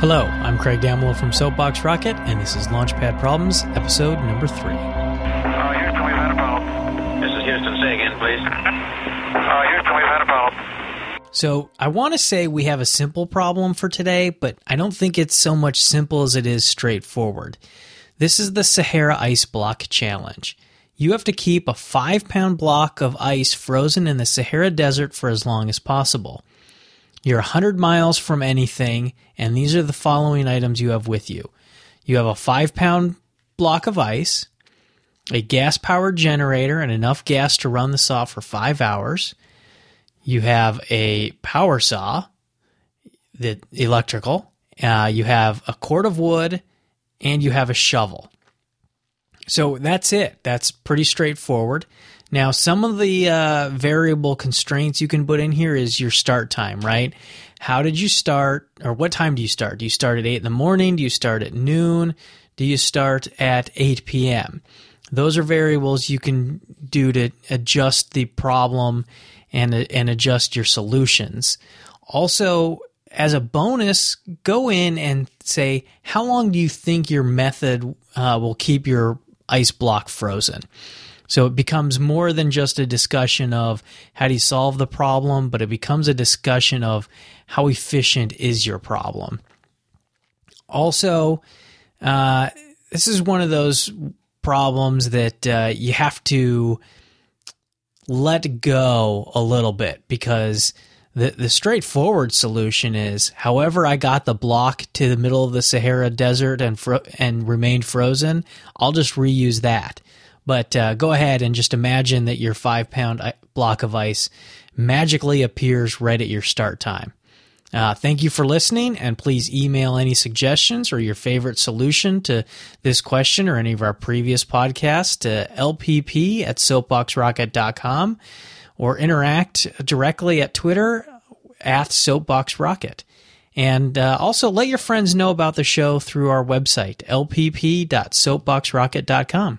Hello, I'm Craig Damlow from Soapbox Rocket, and this is Launchpad Problems, episode number three. Uh, Houston, we've had a problem. This is Houston. Say again, please. Uh, Houston, we've had a problem. So, I want to say we have a simple problem for today, but I don't think it's so much simple as it is straightforward. This is the Sahara Ice Block Challenge. You have to keep a five pound block of ice frozen in the Sahara Desert for as long as possible. You're 100 miles from anything, and these are the following items you have with you. You have a five pound block of ice, a gas powered generator, and enough gas to run the saw for five hours. You have a power saw, the electrical. Uh, you have a cord of wood, and you have a shovel. So that's it. That's pretty straightforward. Now, some of the uh, variable constraints you can put in here is your start time, right? How did you start, or what time do you start? Do you start at 8 in the morning? Do you start at noon? Do you start at 8 p.m.? Those are variables you can do to adjust the problem and, and adjust your solutions. Also, as a bonus, go in and say, how long do you think your method uh, will keep your ice block frozen? So it becomes more than just a discussion of how do you solve the problem, but it becomes a discussion of how efficient is your problem. Also, uh, this is one of those problems that uh, you have to let go a little bit because the the straightforward solution is however I got the block to the middle of the Sahara desert and fro- and remained frozen, I'll just reuse that. But uh, go ahead and just imagine that your five pound block of ice magically appears right at your start time. Uh, thank you for listening, and please email any suggestions or your favorite solution to this question or any of our previous podcasts to lpp at soapboxrocket.com or interact directly at Twitter at soapboxrocket. And uh, also let your friends know about the show through our website, lpp.soapboxrocket.com.